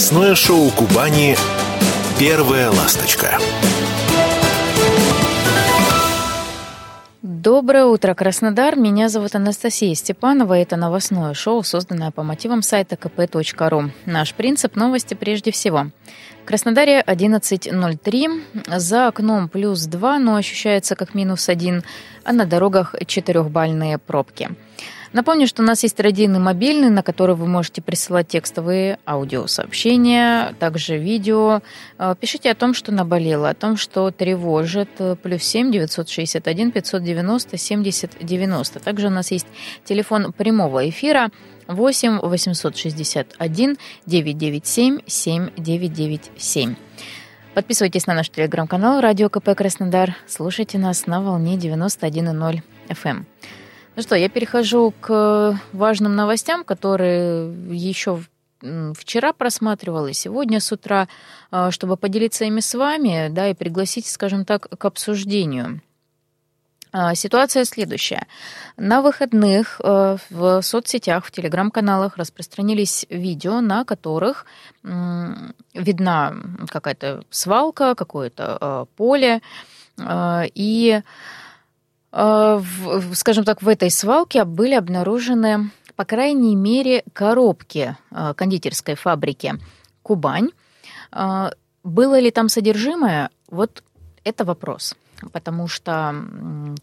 Новостное шоу Кубани «Первая ласточка». Доброе утро, Краснодар. Меня зовут Анастасия Степанова. Это новостное шоу, созданное по мотивам сайта kp.ru. Наш принцип новости прежде всего. В Краснодаре 11.03. За окном плюс 2, но ощущается как минус 1. А на дорогах четырехбальные пробки. Напомню, что у нас есть родийный мобильный, на который вы можете присылать текстовые аудиосообщения, также видео. Э, пишите о том, что наболело, о том, что тревожит. Плюс 7 961 590 70 90. Также у нас есть телефон прямого эфира 8 861 997 7997. Подписывайтесь на наш телеграм-канал «Радио КП Краснодар». Слушайте нас на волне 91.0 FM. Ну что, я перехожу к важным новостям, которые еще вчера просматривала сегодня с утра, а, чтобы поделиться ими с вами, да, и пригласить, скажем так, к обсуждению. А, ситуация следующая. На выходных э, в соцсетях, в телеграм-каналах распространились видео, на которых видна какая-то свалка, какое-то э, поле, э, и скажем так, в этой свалке были обнаружены, по крайней мере, коробки а, кондитерской фабрики «Кубань». А, было ли там содержимое? Вот это вопрос потому что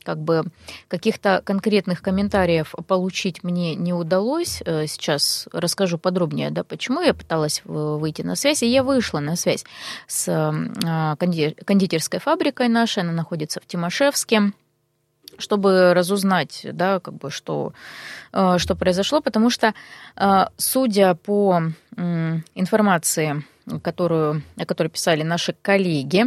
как бы каких-то конкретных комментариев получить мне не удалось. Э, сейчас расскажу подробнее, да, почему я пыталась выйти на связь, и я вышла на связь с кондитерской фабрикой нашей, она находится в Тимошевске чтобы разузнать, да, как бы, что, э, что произошло, потому что, э, судя по информации, которую, о которой писали наши коллеги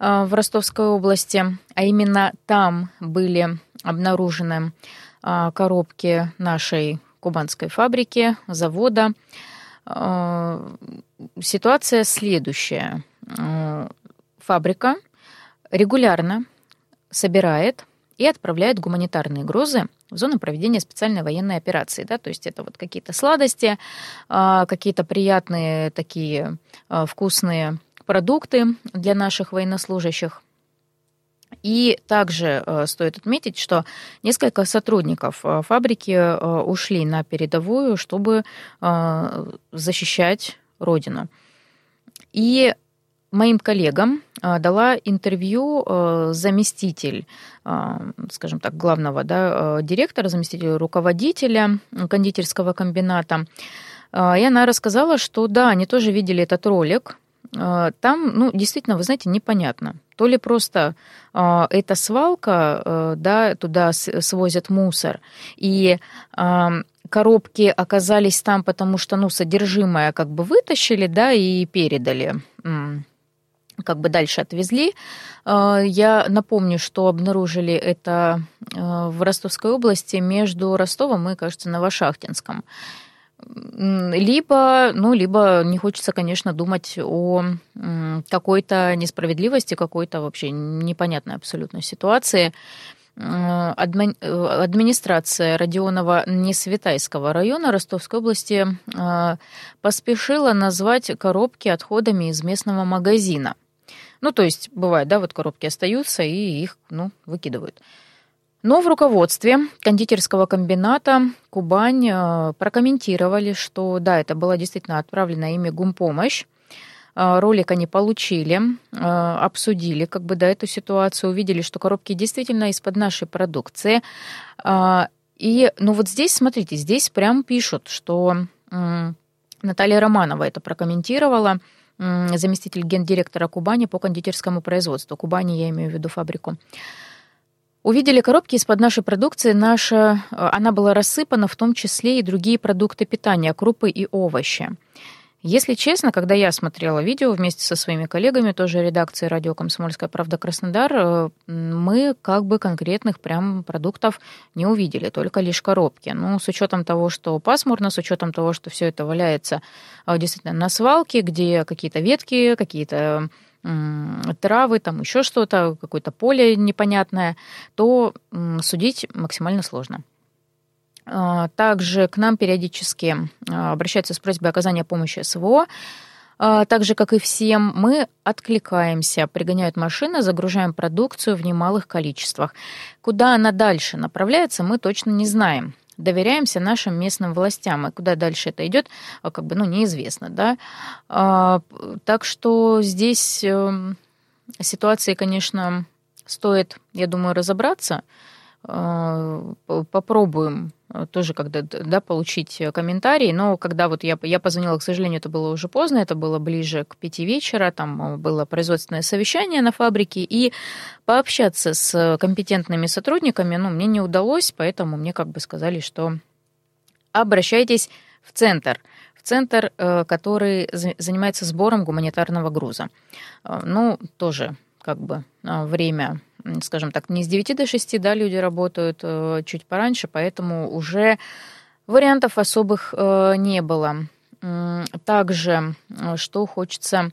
э, в Ростовской области, а именно там были обнаружены коробки нашей кубанской фабрики, завода, ситуация следующая. Фабрика регулярно собирает и отправляют гуманитарные грузы в зону проведения специальной военной операции. Да? То есть это вот какие-то сладости, а, какие-то приятные такие а, вкусные продукты для наших военнослужащих. И также э, стоит отметить, что несколько сотрудников фабрики ушли на передовую, чтобы защищать Родину. И моим коллегам а, дала интервью а, заместитель, а, скажем так, главного да, директора, заместитель руководителя кондитерского комбината. И она рассказала, что да, они тоже видели этот ролик. Там, ну, действительно, вы знаете, непонятно. То ли просто эта свалка, да, туда свозят мусор, и коробки оказались там, потому что, ну, содержимое как бы вытащили, да, и передали как бы дальше отвезли. А, я напомню, что обнаружили это а, в Ростовской области между Ростовом и, кажется, Новошахтинском. Либо, ну, либо не хочется, конечно, думать о какой-то несправедливости, какой-то вообще непонятной абсолютно ситуации. Администрация Родионова Несветайского района Ростовской области поспешила назвать коробки отходами из местного магазина – ну, то есть, бывает, да, вот коробки остаются, и их, ну, выкидывают. Но в руководстве кондитерского комбината «Кубань» э, прокомментировали, что да, это была действительно отправлена ими гумпомощь. Э, ролик они получили, э, обсудили как бы, да, эту ситуацию, увидели, что коробки действительно из-под нашей продукции. И, ну вот здесь, смотрите, здесь прям пишут, что Наталья Романова это прокомментировала – заместитель гендиректора Кубани по кондитерскому производству. Кубани, я имею в виду фабрику. Увидели коробки из-под нашей продукции. Наша, э, она была рассыпана в том числе и другие продукты питания, крупы и овощи. Если честно, когда я смотрела видео вместе со своими коллегами, тоже редакции радио «Комсомольская правда Краснодар», э, мы как бы конкретных прям продуктов не увидели, только лишь коробки. Ну, с учетом того, что пасмурно, с учетом того, что все это валяется э, действительно на свалке, где какие-то ветки, какие-то травы, там еще что-то, какое-то поле непонятное, то судить максимально сложно. Также к нам периодически обращаются с просьбой оказания помощи СВО. Так же, как и всем, мы откликаемся, пригоняют машины, загружаем продукцию в немалых количествах. Куда она дальше направляется, мы точно не знаем доверяемся нашим местным властям. И куда дальше это идет, а, как бы, ну, неизвестно, да. А, так что здесь эм, ситуации, конечно, стоит, я думаю, разобраться. А, попробуем Э, тоже когда да, получить э, комментарий, но когда вот я, я позвонила, к сожалению, это было уже поздно, это было ближе к пяти вечера, там э, было производственное совещание на фабрике, и пообщаться с компетентными сотрудниками, ну, мне не удалось, поэтому мне как бы сказали, что обращайтесь в центр, в центр, который занимается сбором гуманитарного груза. Ну, тоже как бы время скажем так, не с 9 до 6, да, люди работают э, чуть пораньше, поэтому уже вариантов особых э, не было. Также, э, что хочется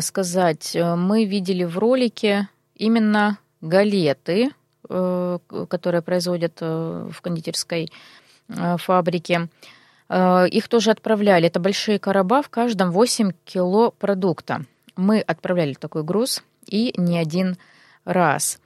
сказать, мы видели в ролике именно галеты, которые производят в кондитерской фабрике. Их тоже отправляли. Это большие короба, в каждом 8 кило продукта. Мы отправляли такой груз, и не один раз.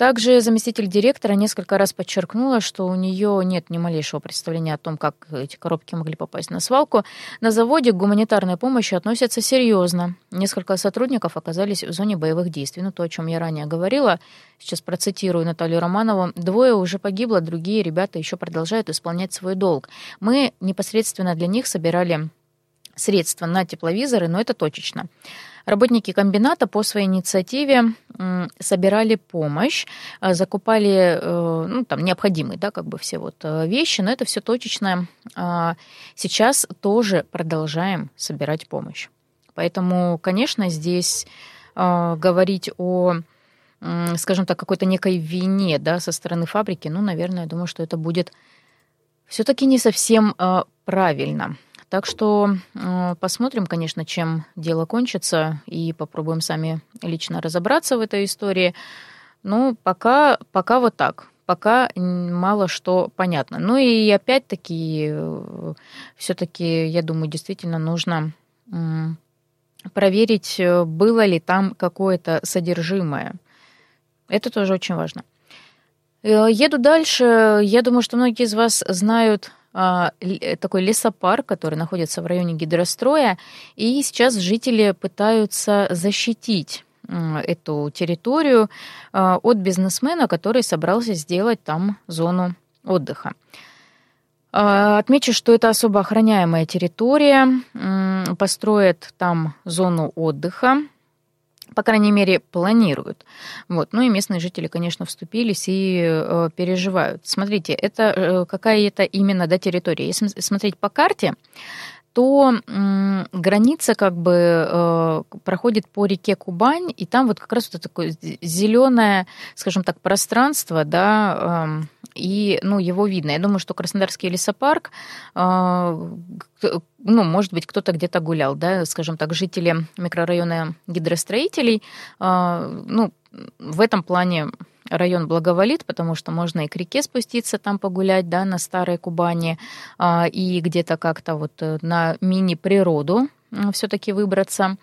Также заместитель директора несколько раз подчеркнула, что у нее нет ни малейшего представления о том, как эти коробки могли попасть на свалку. На заводе к гуманитарной помощи относятся серьезно. Несколько сотрудников оказались в зоне боевых действий. Ну, то, о чем я ранее говорила. Сейчас процитирую Наталью Романову. Двое уже погибло, другие ребята еще продолжают исполнять свой долг. Мы непосредственно для них собирали средства на тепловизоры, но это точечно. Работники комбината по своей инициативе собирали помощь, э, закупали э, ну, там, необходимые да, как бы все вот э, вещи, но это все точечно. А сейчас тоже продолжаем собирать помощь. Поэтому, конечно, здесь говорить о скажем так, какой-то некой вине да, со стороны фабрики, ну, наверное, я думаю, что это будет все-таки не совсем правильно. Так что э, посмотрим, конечно, чем дело кончится, и попробуем сами лично разобраться в этой истории. Ну, пока, пока вот так. Пока мало что понятно. Ну и опять-таки, э, все-таки, я думаю, действительно нужно проверить, э, было ли там какое-то содержимое. Это тоже очень важно. Еду дальше. Я думаю, что многие из вас знают э, такой лесопарк, который находится в районе гидростроя, и сейчас жители пытаются защитить эту территорию а, от бизнесмена, который собрался сделать там зону отдыха. А, отмечу, что это особо охраняемая территория, построят там зону отдыха, по крайней мере, планируют. Вот. Ну и местные жители, конечно, вступились и э, переживают. Смотрите, это э, какая-то именно да, территория. Если смотреть по карте, то м, граница как бы э, проходит по реке Кубань, и там вот как раз вот такое зеленое, скажем так, пространство, да, э, и, ну, его видно. Я думаю, что Краснодарский лесопарк, а, ну, может быть, кто-то где-то гулял, да, скажем так, жители микрорайона гидростроителей, а, ну, в этом плане район благоволит, потому что можно и к реке спуститься, там погулять, да, на Старой Кубани, а, и где-то как-то вот э, на мини-природу все-таки выбраться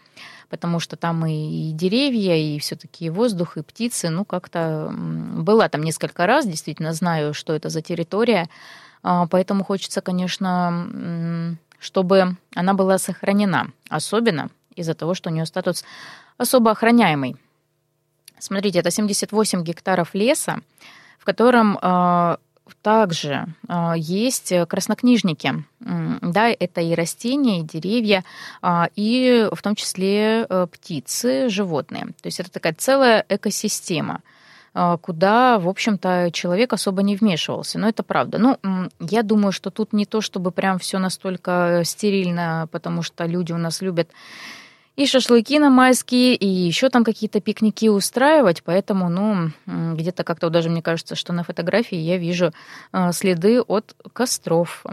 потому что там и, деревья, и все-таки и воздух, и птицы. Ну, как-то была там несколько раз, действительно знаю, что это за территория, а, поэтому хочется, конечно, чтобы она была сохранена, особенно из-за того, что у нее статус особо охраняемый. Смотрите, это 78 гектаров леса, в котором а, также а, есть краснокнижники. Да, это и растения, и деревья, а, и в том числе э, птицы, животные. То есть это такая целая экосистема а, куда, в общем-то, человек особо не вмешивался. Но это правда. Ну, я думаю, что тут не то, чтобы прям все настолько стерильно, потому что люди у нас любят и шашлыки на майские, и еще там какие-то пикники устраивать, поэтому, ну, где-то как-то даже мне кажется, что на фотографии я вижу э, следы от костров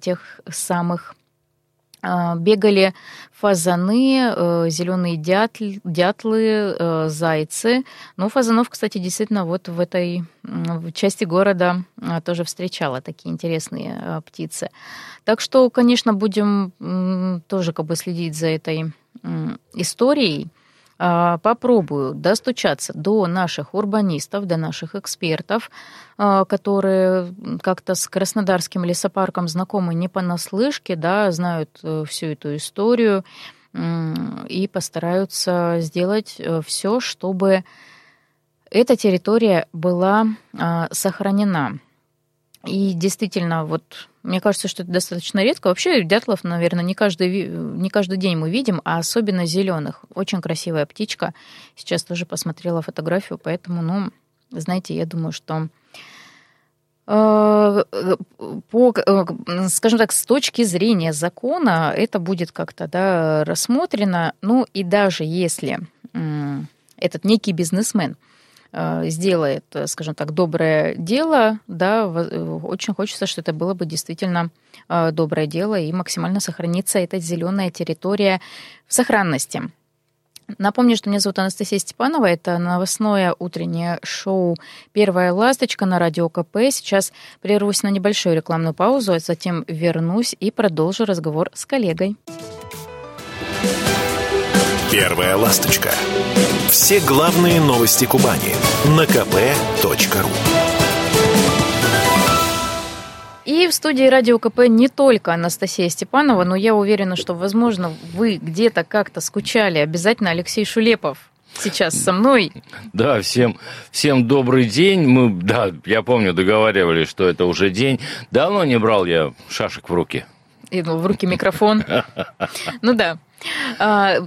тех самых а, бегали фазаны, э, зеленые дятлы, дятлы, э, зайцы. Ну, фазанов, кстати, действительно вот в этой части города а, тоже встречала такие интересные птицы. Так что, конечно, будем тоже как бы следить за этой историей. А, попробую достучаться до наших урбанистов, до наших экспертов, а, которые как-то с Краснодарским лесопарком знакомы не понаслышке, да, знают э, всю эту историю и постараются сделать э, все, чтобы эта территория была а, сохранена. И действительно, вот мне кажется, что это достаточно редко. Вообще дятлов, наверное, не каждый, не каждый день мы видим, а особенно зеленых. Очень красивая птичка. Сейчас тоже посмотрела фотографию, поэтому, ну, знаете, я думаю, что э, по, э, скажем так, с точки зрения закона это будет как-то да, рассмотрено. Ну и даже если этот некий бизнесмен – сделает, э, скажем так, доброе дело, да, очень хочется, чтобы это было бы действительно э, доброе дело и максимально сохранится эта зеленая территория в сохранности. Напомню, что меня зовут Анастасия Степанова. Это новостное утреннее шоу «Первая ласточка» на Радио КП. Сейчас прервусь на небольшую рекламную паузу, а затем вернусь и продолжу разговор с коллегой. Первая ласточка. Все главные новости Кубани на kp.ru. И в студии Радио КП не только Анастасия Степанова, но я уверена, что, возможно, вы где-то как-то скучали. Обязательно Алексей Шулепов сейчас со мной. Да, всем, всем добрый день. Мы, да, я помню, договаривались, что это уже день. Давно не брал я шашек в руки. И ну, в руки микрофон. Ну да,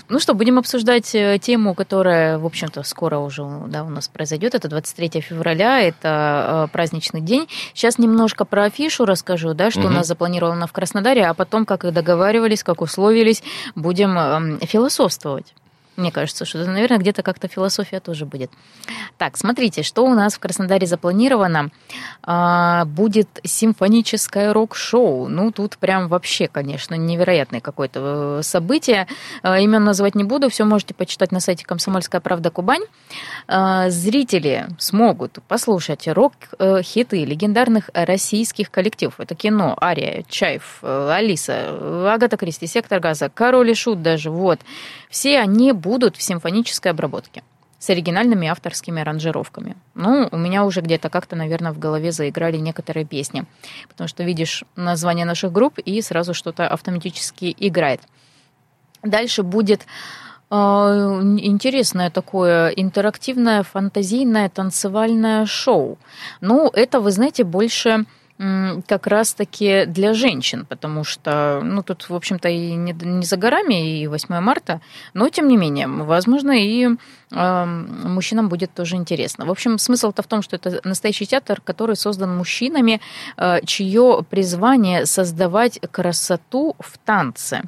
ну что, будем обсуждать э, тему, которая, в общем-то, скоро уже да, у нас произойдет. Это 23 февраля, это э, праздничный день. Сейчас немножко про афишу расскажу, да, что угу. у нас запланировано в Краснодаре, а потом, как и договаривались, как условились, будем эм, философствовать. Мне кажется, что, наверное, где-то как-то философия тоже будет. Так, смотрите, что у нас в Краснодаре запланировано. А, будет симфоническое рок-шоу. Ну, тут прям вообще, конечно, невероятное какое-то э, событие. А, имен назвать не буду, все можете почитать на сайте «Комсомольская правда Кубань». А, зрители смогут послушать рок-хиты легендарных российских коллективов. Это кино, Ария, Чайф, э, Алиса, Агата Кристи, Сектор Газа, Король и Шут даже, вот. Все они будут в симфонической обработке с оригинальными авторскими аранжировками. Ну, у меня уже где-то как-то, наверное, в голове заиграли некоторые песни, потому что видишь название наших групп и сразу что-то автоматически играет. Дальше будет э, интересное такое интерактивное, фантазийное, танцевальное шоу. Ну, это, вы знаете, больше как раз-таки для женщин, потому что, ну, тут, в общем-то, и не, не за горами, и 8 марта, но, тем не менее, возможно, и э, мужчинам будет тоже интересно. В общем, смысл-то в том, что это настоящий театр, который создан мужчинами, э, чье призвание создавать красоту в танце.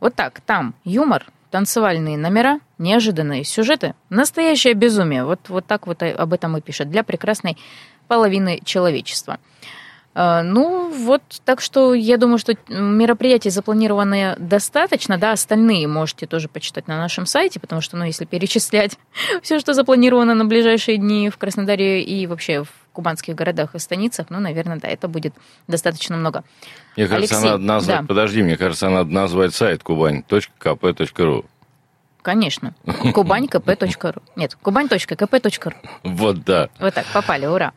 Вот так, там юмор, танцевальные номера, неожиданные сюжеты, настоящее безумие. Вот, вот так вот об этом и пишет для прекрасной половины человечества. А, ну, вот, так что я думаю, что мероприятия запланированы достаточно, да, остальные можете тоже почитать на нашем сайте, потому что, ну, если перечислять все, что запланировано на ближайшие дни в Краснодаре и вообще в кубанских городах и станицах, ну, наверное, да, это будет достаточно много. Мне кажется, Алексей, надо назвать, да. подожди, мне кажется, надо назвать сайт кубань.кп.ру. Конечно. Кубань.кп.ру. Нет, кубань.кп.ру. Вот да. Вот так, попали, ура.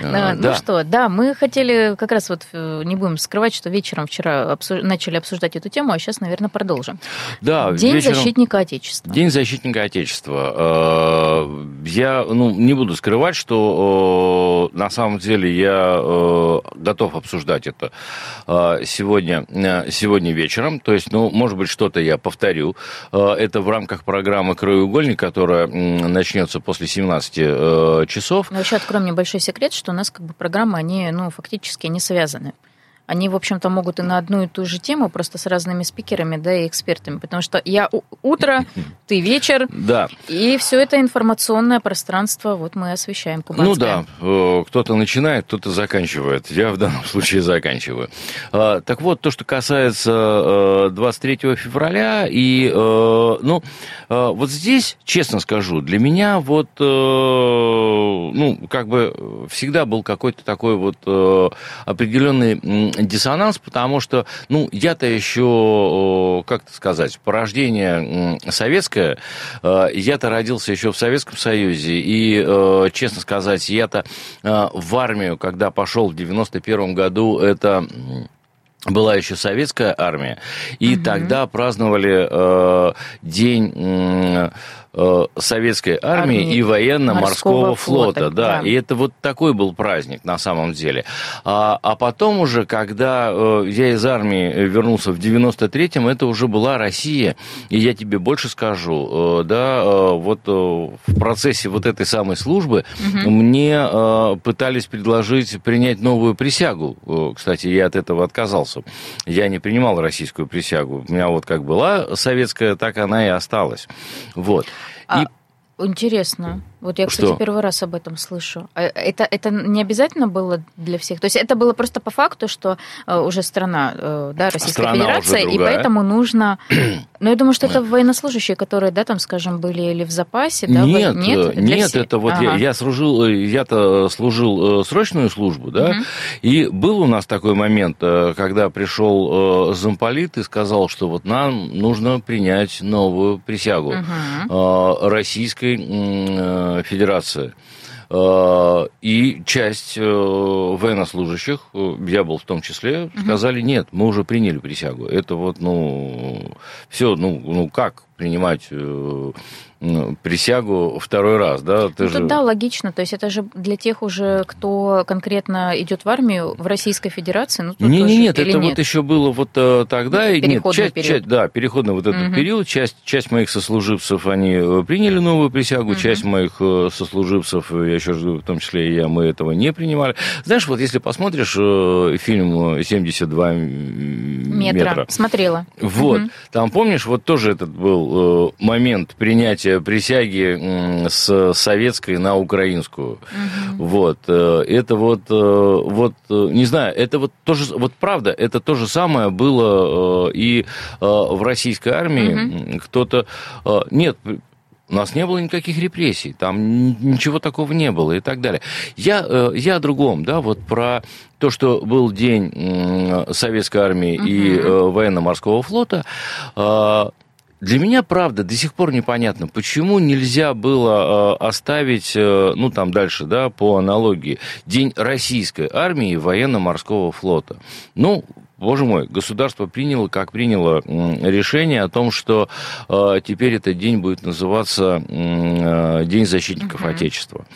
А, ну да. что, да, мы хотели как раз вот, э, не будем скрывать, что вечером вчера обсуж... начали обсуждать эту тему, а сейчас, наверное, продолжим. Да, День вечером... защитника Отечества. День защитника Отечества. Э, я ну, не буду скрывать, что на самом деле я э, готов обсуждать это сегодня, сегодня вечером. То есть, ну, может быть, что-то я повторю. Это в рамках программы «Краеугольник», которая начнется после 17 часов. Но еще откроем небольшой секрет, что у нас как бы программы, они, ну, фактически не связаны. Они, в общем-то, могут и на одну и ту же тему, просто с разными спикерами, да, и экспертами. Потому что я утро, ты вечер. Да. И все это информационное пространство вот мы освещаем. Кубанское. Ну да, э, кто-то начинает, кто-то заканчивает. Я в данном случае заканчиваю. А, так вот, то, что касается 23 э, февраля, и, э, ну, вот здесь, честно скажу, для меня вот, ну, как бы всегда был какой-то такой вот определенный диссонанс, потому что, ну, я-то еще, как сказать, порождение советское, э, я-то родился еще в Советском Союзе, и, э, честно сказать, я-то э, в армию, когда пошел в 91 году, это была еще советская армия, и угу. тогда праздновали э, день э, Э, советской армии, армии и военно-морского флота. флота да. да, и это вот такой был праздник на самом деле. А, а потом уже, когда э, я из армии вернулся в 93-м, это уже была Россия. И я тебе больше скажу, э, да, вот в процессе вот этой самой службы угу. мне пытались предложить принять новую присягу. Кстати, я от этого отказался. Я не принимал российскую присягу. У меня вот как была советская, так она и осталась. Вот. А, и... Интересно. Вот я, кстати, Что? первый раз об этом слышу. А это, это не обязательно было для всех? То есть это было просто по факту, что э, уже страна, э, да, Российская страна Федерация, и поэтому нужно... Ну, я думаю, что это военнослужащие, которые, да, там, скажем, были или в запасе, да? Нет, нет, нет это вот ага. я, я служил, я-то служил э, срочную службу, да, угу. и был у нас такой момент, когда пришел замполит и сказал, что вот нам нужно принять новую присягу угу. Российской Федерация. Э, и часть э, военнослужащих, э, я был в том числе, сказали, нет, мы уже приняли присягу. Это вот, ну, все, ну, ну как принимать ну, присягу второй раз, да? Ты ну, же... Да, логично. То есть это же для тех уже, кто конкретно идет в армию в Российской Федерации. Ну, не, не, нет, это нет? вот еще было вот э, тогда. Ну, нет, часть, период. часть, да, переходный вот этот угу. период. Часть, часть моих сослуживцев, они э, приняли новую присягу, угу. часть моих э, сослуживцев, я еще жду, в том числе и я, мы этого не принимали. Знаешь, вот если посмотришь фильм «72 метра», метра смотрела. Вот, угу. там, помнишь, вот тоже этот был момент принятия присяги с советской на украинскую. Угу. Вот. Э, это вот, э, вот, э, не знаю, это вот тоже, вот правда, это то же самое было и в российской армии. Угу. Кто-то... Нет, у нас не было никаких репрессий, там ничего такого не было и так далее. Я, я о другом, да, вот про то, что был день советской армии угу. и военно-морского флота. Для меня, правда, до сих пор непонятно, почему нельзя было э, оставить, э, ну, там дальше, да, по аналогии, День российской армии и военно-морского флота. Ну, боже мой, государство приняло, как приняло решение о том, что э, теперь этот день будет называться э, День защитников uh-huh. Отечества.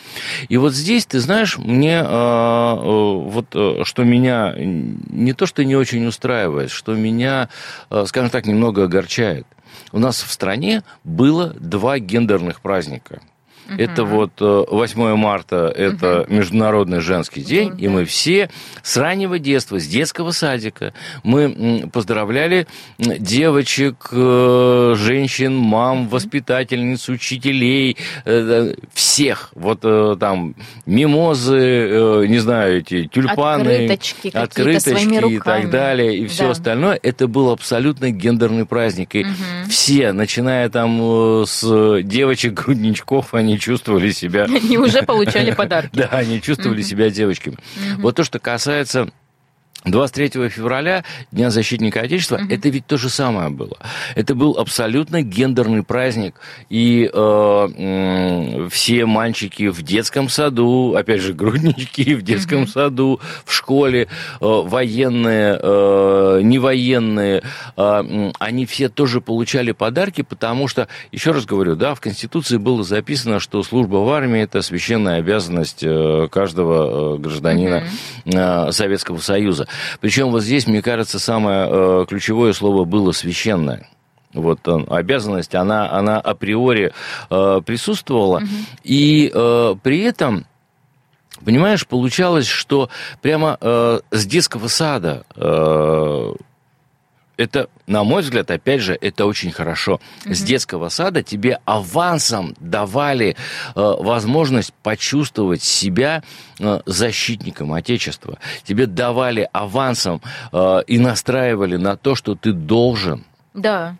И вот здесь, ты знаешь, мне э, э, вот э, что меня не то, что не очень устраивает, что меня, э, скажем так, немного огорчает у нас в стране было два гендерных праздника – Угу. Это вот 8 э, марта, это угу. Международный женский день, угу, и мы все с раннего детства, с детского садика, мы поздравляли девочек, э, женщин, мам, воспитательниц, учителей, э, всех. Вот там мимозы, не знаю, эти тюльпаны, открыточки, открыточки и так далее, и все да. остальное. Это был абсолютно гендерный праздник. И угу. все, начиная там с девочек-грудничков, они чувствовали себя... Они уже получали подарки. Да, они чувствовали себя девочками. Вот то, что касается 23 февраля, Дня защитника Отечества, угу. это ведь то же самое было. Это был абсолютно гендерный праздник. И э, э, все мальчики в детском саду, опять же, груднички в детском угу. саду, в школе, э, военные, э, невоенные, э, они все тоже получали подарки, потому что, еще раз говорю, да, в Конституции было записано, что служба в армии – это священная обязанность э, каждого э, гражданина угу. Советского Союза. Причем вот здесь, мне кажется, самое э, ключевое слово было священное. Вот обязанность, она, она априори э, присутствовала. Угу. И э, при этом Понимаешь, получалось, что прямо э, с детского сада э, это, на мой взгляд, опять же, это очень хорошо. Mm-hmm. С детского сада тебе авансом давали э, возможность почувствовать себя э, защитником Отечества. Тебе давали авансом э, и настраивали на то, что ты должен. Да.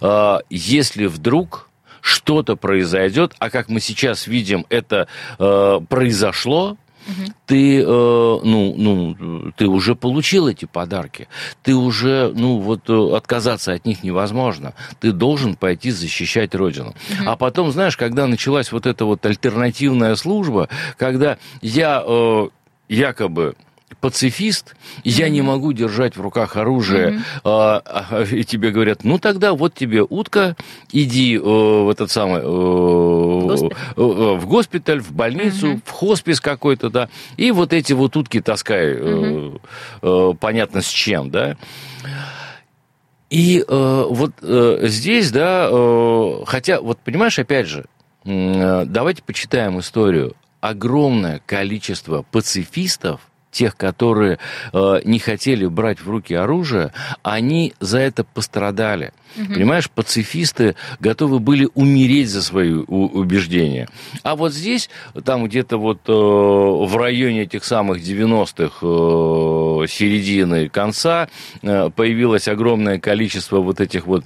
Э, если вдруг что-то произойдет, а как мы сейчас видим, это э, произошло, угу. ты, э, ну, ну, ты уже получил эти подарки. Ты уже, ну, вот э, отказаться от них невозможно. Ты должен пойти защищать Родину. Угу. А потом, знаешь, когда началась вот эта вот альтернативная служба, когда я э, якобы пацифист, я не могу держать в руках оружие, mm-hmm. и тебе говорят, ну тогда вот тебе утка, иди э, в этот самый э, госпиталь. в госпиталь, в больницу, в хоспис какой-то, да, и вот эти вот утки таскай, mm-hmm. понятно с чем, да. И э, вот э, здесь, да, э, хотя, вот понимаешь, опять же, э, давайте почитаем историю. Огромное количество пацифистов тех, которые э, не хотели брать в руки оружие, они за это пострадали. Угу. Понимаешь, пацифисты готовы были умереть за свои убеждения. А вот здесь, там где-то вот э, в районе этих самых 90-х, э, середины, конца, э, появилось огромное количество вот этих вот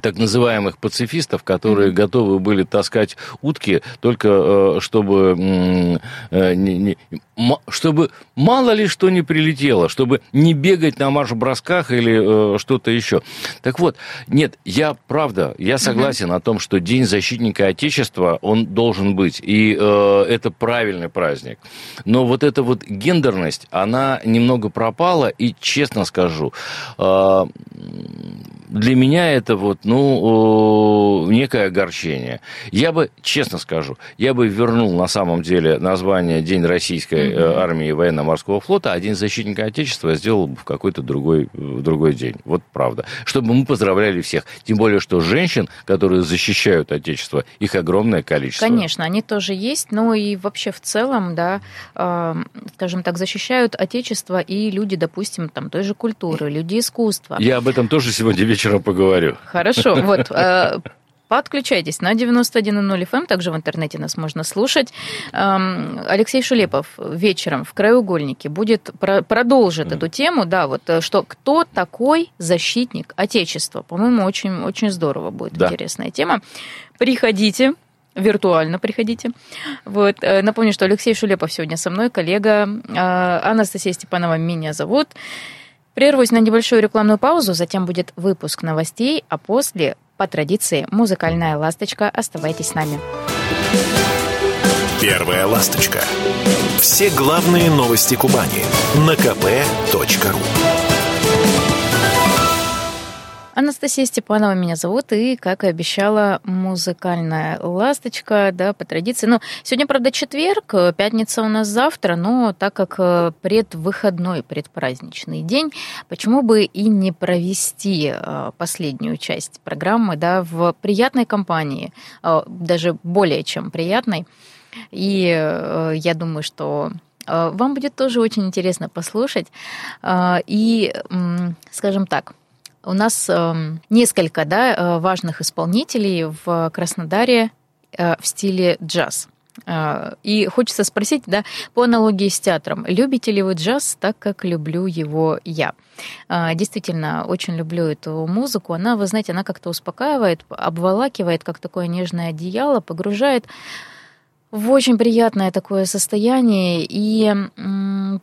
так называемых пацифистов, которые mm-hmm. готовы были таскать утки только э, чтобы, э, не, не, чтобы мало ли что не прилетело, чтобы не бегать на марш-бросках или э, что-то еще. Так вот, нет, я правда, я согласен mm-hmm. о том, что День защитника Отечества, он должен быть, и э, это правильный праздник. Но вот эта вот гендерность, она немного пропала, и честно скажу, э, для меня это вот, ну, некое огорчение. Я бы, честно скажу, я бы вернул на самом деле название День Российской mm-hmm. армии и военно-морского флота, а День защитника Отечества я сделал бы в какой-то другой, в другой день. Вот правда. Чтобы мы поздравляли всех. Тем более, что женщин, которые защищают Отечество, их огромное количество. Конечно, они тоже есть, но и вообще в целом, да, э, скажем так, защищают Отечество и люди, допустим, там той же культуры, люди искусства. Я об этом тоже сегодня вечером поговорю. Хорошо, вот. Э, подключайтесь на 91.0 FM, эм, также в интернете нас можно слушать. Эм, Алексей Шулепов вечером в «Краеугольнике» будет, продолжит эту тему, да, вот э, что кто такой защитник Отечества. По-моему, очень, очень здорово будет да. интересная тема. Приходите, виртуально приходите. Вот. Э, напомню, что Алексей Шулепов сегодня со мной, коллега. Анастасия Степанова меня зовут. Прервусь на небольшую рекламную паузу, затем будет выпуск новостей, а после, по традиции, музыкальная ласточка. Оставайтесь с нами. Первая ласточка. Все главные новости Кубани на kp.ru. Анастасия Степанова меня зовут, и, как и обещала, музыкальная ласточка, да, по традиции. Ну, сегодня, правда, четверг, пятница у нас завтра, но так как э, предвыходной, предпраздничный день, почему бы и не провести э, последнюю часть программы, да, в приятной компании, э, даже более чем приятной. И я думаю, что вам будет тоже очень интересно послушать. И, скажем так, у нас эм, несколько да, э, важных исполнителей в Краснодаре э, в стиле джаз. Э, и хочется спросить, да, по аналогии с театром, любите ли вы джаз так, как люблю его я? Действительно, очень люблю эту музыку. Она, вы знаете, она как-то успокаивает, обволакивает, как такое нежное одеяло, погружает в очень приятное такое состояние, и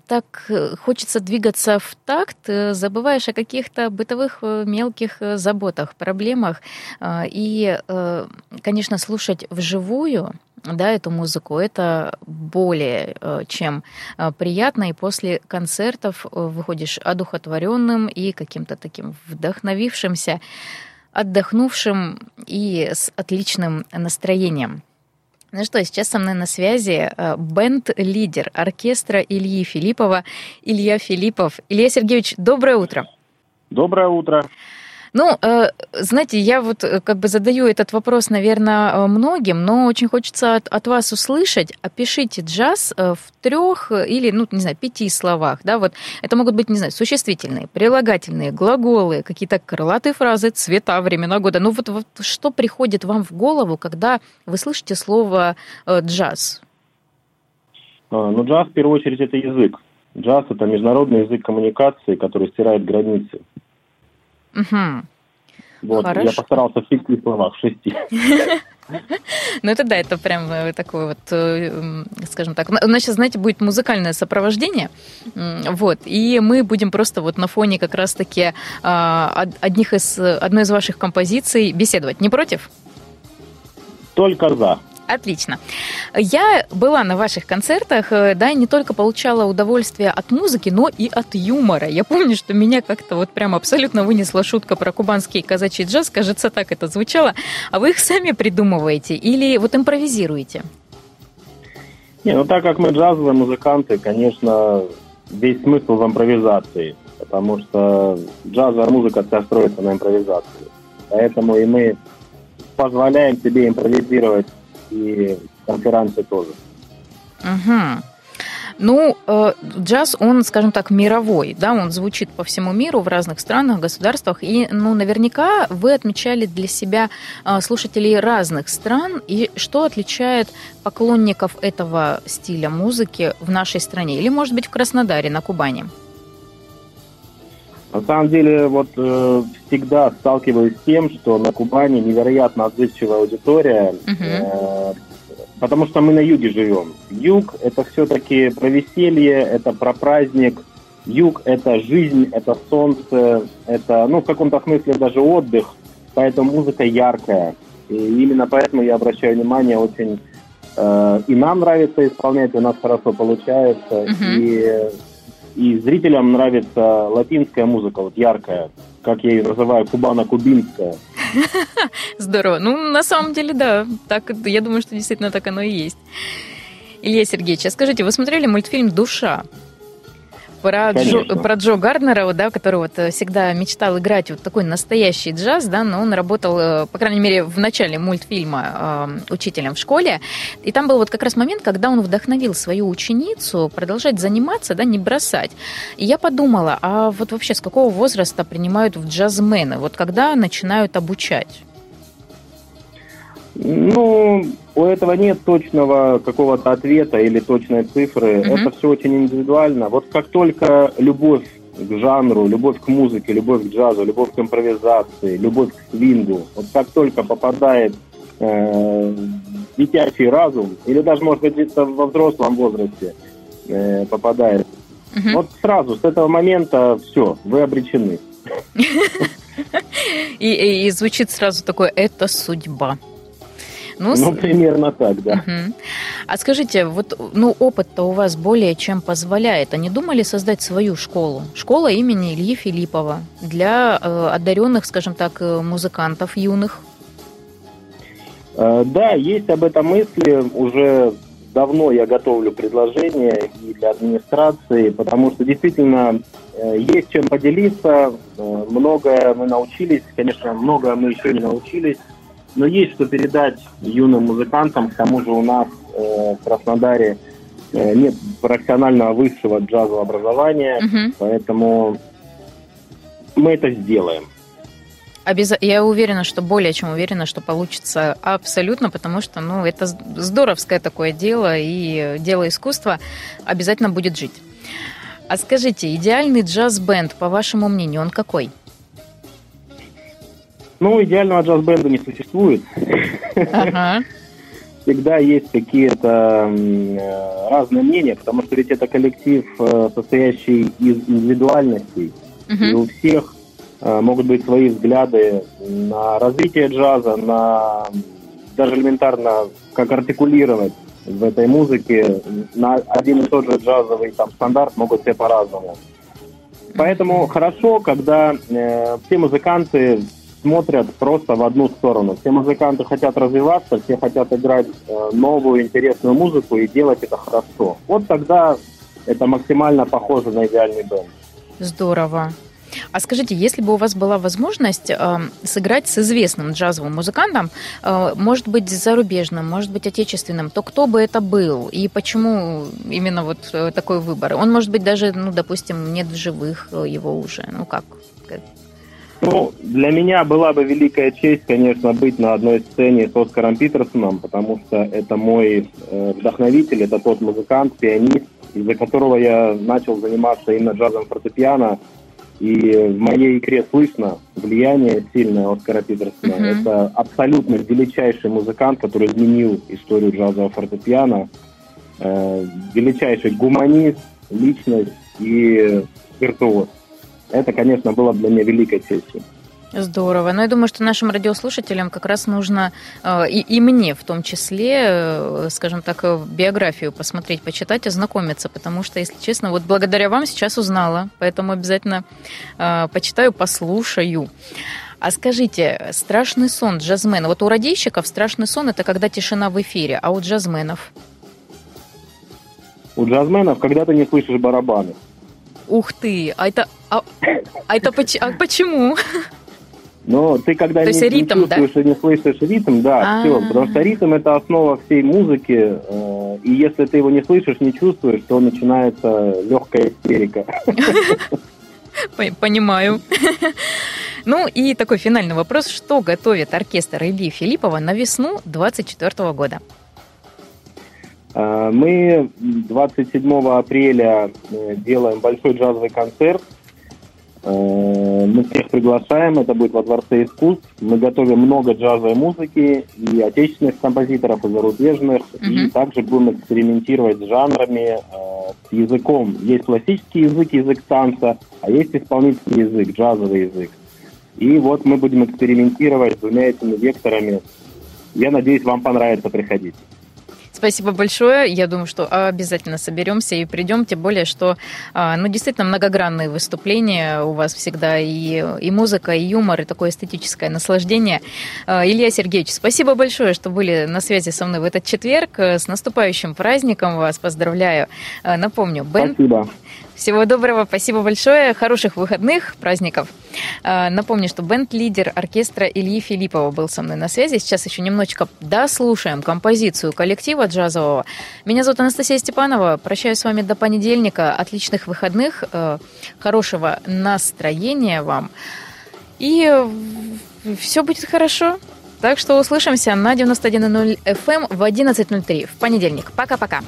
так хочется двигаться в такт, э, забываешь о каких-то бытовых э, мелких э, заботах, проблемах, и, конечно, слушать вживую, да, эту музыку, это более чем приятно, и после концертов выходишь одухотворенным и каким-то таким вдохновившимся, отдохнувшим и с отличным настроением. Ну что, сейчас со мной на связи э, бенд-лидер оркестра Ильи Филиппова, Илья Филиппов. Илья Сергеевич, доброе утро. Доброе утро. Ну, э, знаете, я вот э, как бы задаю этот вопрос, наверное, э, многим, но очень хочется от, от вас услышать. Опишите джаз в трех или, ну, не знаю, пяти словах, да, вот это могут быть, не знаю, существительные, прилагательные, глаголы, какие-то крылатые фразы, цвета, времена года. Ну, вот, вот что приходит вам в голову, когда вы слышите слово джаз? А, ну, джаз, в первую очередь, это язык. Джаз – это международный язык коммуникации, который стирает границы. Угу. Вот, Хорошо. я постарался в шести словах, в шести. Ну это да, это прям э, такое вот, э, скажем так, у нас сейчас, знаете, будет музыкальное сопровождение, вот, и мы будем просто вот на фоне как раз-таки а, одних из, одной из ваших композиций беседовать. Не против? Только за. Отлично. Я была на ваших концертах, э, да, и не только получала удовольствие от музыки, но и от юмора. Я помню, что меня как-то вот прям абсолютно вынесла шутка про кубанский казачий джаз, кажется, так это звучало. А вы их сами придумываете или вот импровизируете? Не, ну так как мы джазовые музыканты, конечно, весь смысл в импровизации, потому что джазовая музыка вся строится на импровизации. Поэтому и мы позволяем себе импровизировать и конференции тоже. Угу. Ну, э, джаз, он, скажем так, мировой, да, он звучит по всему миру в разных странах, государствах, и, ну, наверняка вы отмечали для себя э, слушателей разных стран, и что отличает поклонников этого стиля музыки в нашей стране, или, может быть, в Краснодаре, на Кубани? На самом деле, вот э, всегда сталкиваюсь с тем, что на Кубани невероятно отзывчивая аудитория, uh-huh. э, потому что мы на юге живем. Юг – это все-таки про веселье, это про праздник. Юг – это жизнь, это солнце, это, ну, в каком-то смысле даже отдых, поэтому музыка яркая. И именно поэтому я обращаю внимание очень э, и нам нравится исполнять, у нас хорошо получается, uh-huh. и и зрителям нравится латинская музыка, вот яркая, как я ее называю, кубано-кубинская. Здорово. Ну, на самом деле, да. Так, я думаю, что действительно так оно и есть. Илья Сергеевич, а скажите, вы смотрели мультфильм «Душа»? Про Джо, про Джо Гарднера, да, который вот э, всегда мечтал играть вот такой настоящий джаз, да, но он работал, э, по крайней мере, в начале мультфильма э, учителем в школе. И там был вот как раз момент, когда он вдохновил свою ученицу продолжать заниматься, да, не бросать. И я подумала, а вот вообще с какого возраста принимают в джазмены? Вот когда начинают обучать? Ну, у этого нет точного какого-то ответа или точной цифры. Mm-hmm. Это все очень индивидуально. Вот как только любовь к жанру, любовь к музыке, любовь к джазу, любовь к импровизации, любовь к свингу, вот как только попадает э, детячий разум, или даже, может быть, где-то во взрослом возрасте э, попадает, mm-hmm. вот сразу, с этого момента все, вы обречены. И, и звучит сразу такое «это судьба». Ну, ну примерно так, да. Угу. А скажите, вот ну, опыт-то у вас более чем позволяет. А не думали создать свою школу? Школа имени Ильи Филиппова для э, одаренных, скажем так, э, музыкантов юных? Э, да, есть об этом мысли. Уже давно я готовлю предложение и для администрации, потому что действительно э, есть чем поделиться. Э, многое мы научились, конечно, многое мы еще не научились. Но есть что передать юным музыкантам. К тому же у нас э, в Краснодаре э, нет профессионального высшего джазового образования, угу. поэтому мы это сделаем. Обяз... Я уверена, что более чем уверена, что получится абсолютно, потому что ну, это здоровское такое дело, и дело искусства обязательно будет жить. А скажите, идеальный джаз-бенд, по вашему мнению, он какой? Ну, идеального джаз-бенда не существует. Ага. Всегда есть какие-то э, разные мнения, потому что ведь это коллектив, э, состоящий из индивидуальностей. Угу. И у всех э, могут быть свои взгляды на развитие джаза, на даже элементарно, как артикулировать в этой музыке. На один и тот же джазовый там стандарт могут все по-разному. Поэтому хорошо, когда э, все музыканты смотрят просто в одну сторону. Все музыканты хотят развиваться, все хотят играть э, новую интересную музыку и делать это хорошо. Вот тогда это максимально похоже на идеальный бенд. Здорово. А скажите, если бы у вас была возможность э, сыграть с известным джазовым музыкантом, э, может быть, зарубежным, может быть, отечественным, то кто бы это был? И почему именно вот э, такой выбор? Он, может быть, даже, ну, допустим, нет в живых его уже. Ну, как? Ну, для меня была бы великая честь, конечно, быть на одной сцене с Оскаром Питерсоном, потому что это мой э, вдохновитель, это тот музыкант, пианист, из-за которого я начал заниматься именно джазом фортепиано. И в моей игре слышно влияние сильное Оскара Питерсона. Uh-huh. Это абсолютно величайший музыкант, который изменил историю джазового фортепиано. Э, величайший гуманист, личность и виртуоз. Это, конечно, было для меня великой честью. Здорово. Но я думаю, что нашим радиослушателям как раз нужно, э, и, и мне в том числе, э, скажем так, э, биографию посмотреть, почитать, ознакомиться, потому что, если честно, вот благодаря вам сейчас узнала, поэтому обязательно почитаю, послушаю. А скажите, страшный сон джазмена. Вот у радийщиков страшный сон это когда тишина в эфире, а у джазменов? У джазменов, когда ты не слышишь барабаны. Ух ты, а это, а, а это а почему? Но ты когда не, ритм, не чувствуешь да? и не слышишь ритм, да, А-а-а. все, потому что ритм это основа всей музыки, э, и если ты его не слышишь, не чувствуешь, то начинается легкая истерика. Понимаю. Ну и такой финальный вопрос. Что готовит оркестр Ильи Филиппова на весну 2024 года? Э, мы 27 апреля э, делаем большой джазовый концерт. Э, мы всех приглашаем, это будет во Дворце искусств. Мы готовим много джазовой музыки, и отечественных композиторов, и зарубежных. Uh-huh. И также будем экспериментировать с жанрами, с языком. Есть классический язык, язык танца, а есть исполнительный язык, джазовый язык. И вот мы будем экспериментировать с двумя этими векторами. Я надеюсь, вам понравится приходить. Спасибо большое. Я думаю, что обязательно соберемся и придем, тем более, что а, ну, действительно многогранные выступления у вас всегда и, и музыка, и юмор, и такое эстетическое наслаждение. А, Илья Сергеевич, спасибо большое, что были на связи со мной в этот четверг. С наступающим праздником вас поздравляю. А, напомню, Бен... Спасибо. Всего доброго, спасибо большое, хороших выходных, праздников. А, напомню, что бенд-лидер оркестра Ильи Филиппова был со мной на связи. Сейчас еще немножечко дослушаем композицию коллектива джазового. Меня зовут Анастасия Степанова. Прощаюсь с вами до понедельника. Отличных выходных, э, хорошего настроения вам. И все будет хорошо. Так что услышимся на 91.0 FM в 11.03 в понедельник. Пока-пока.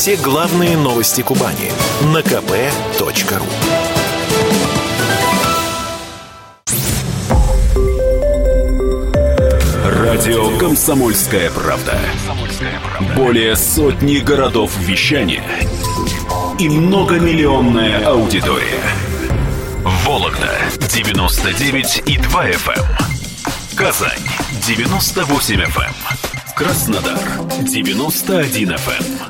Все главные новости Кубани на kp.ru Радио «Комсомольская правда». Более сотни городов вещания и многомиллионная аудитория. Вологда 99 и 2 FM. Эм. Казань 98 FM. Эм. Краснодар 91 FM.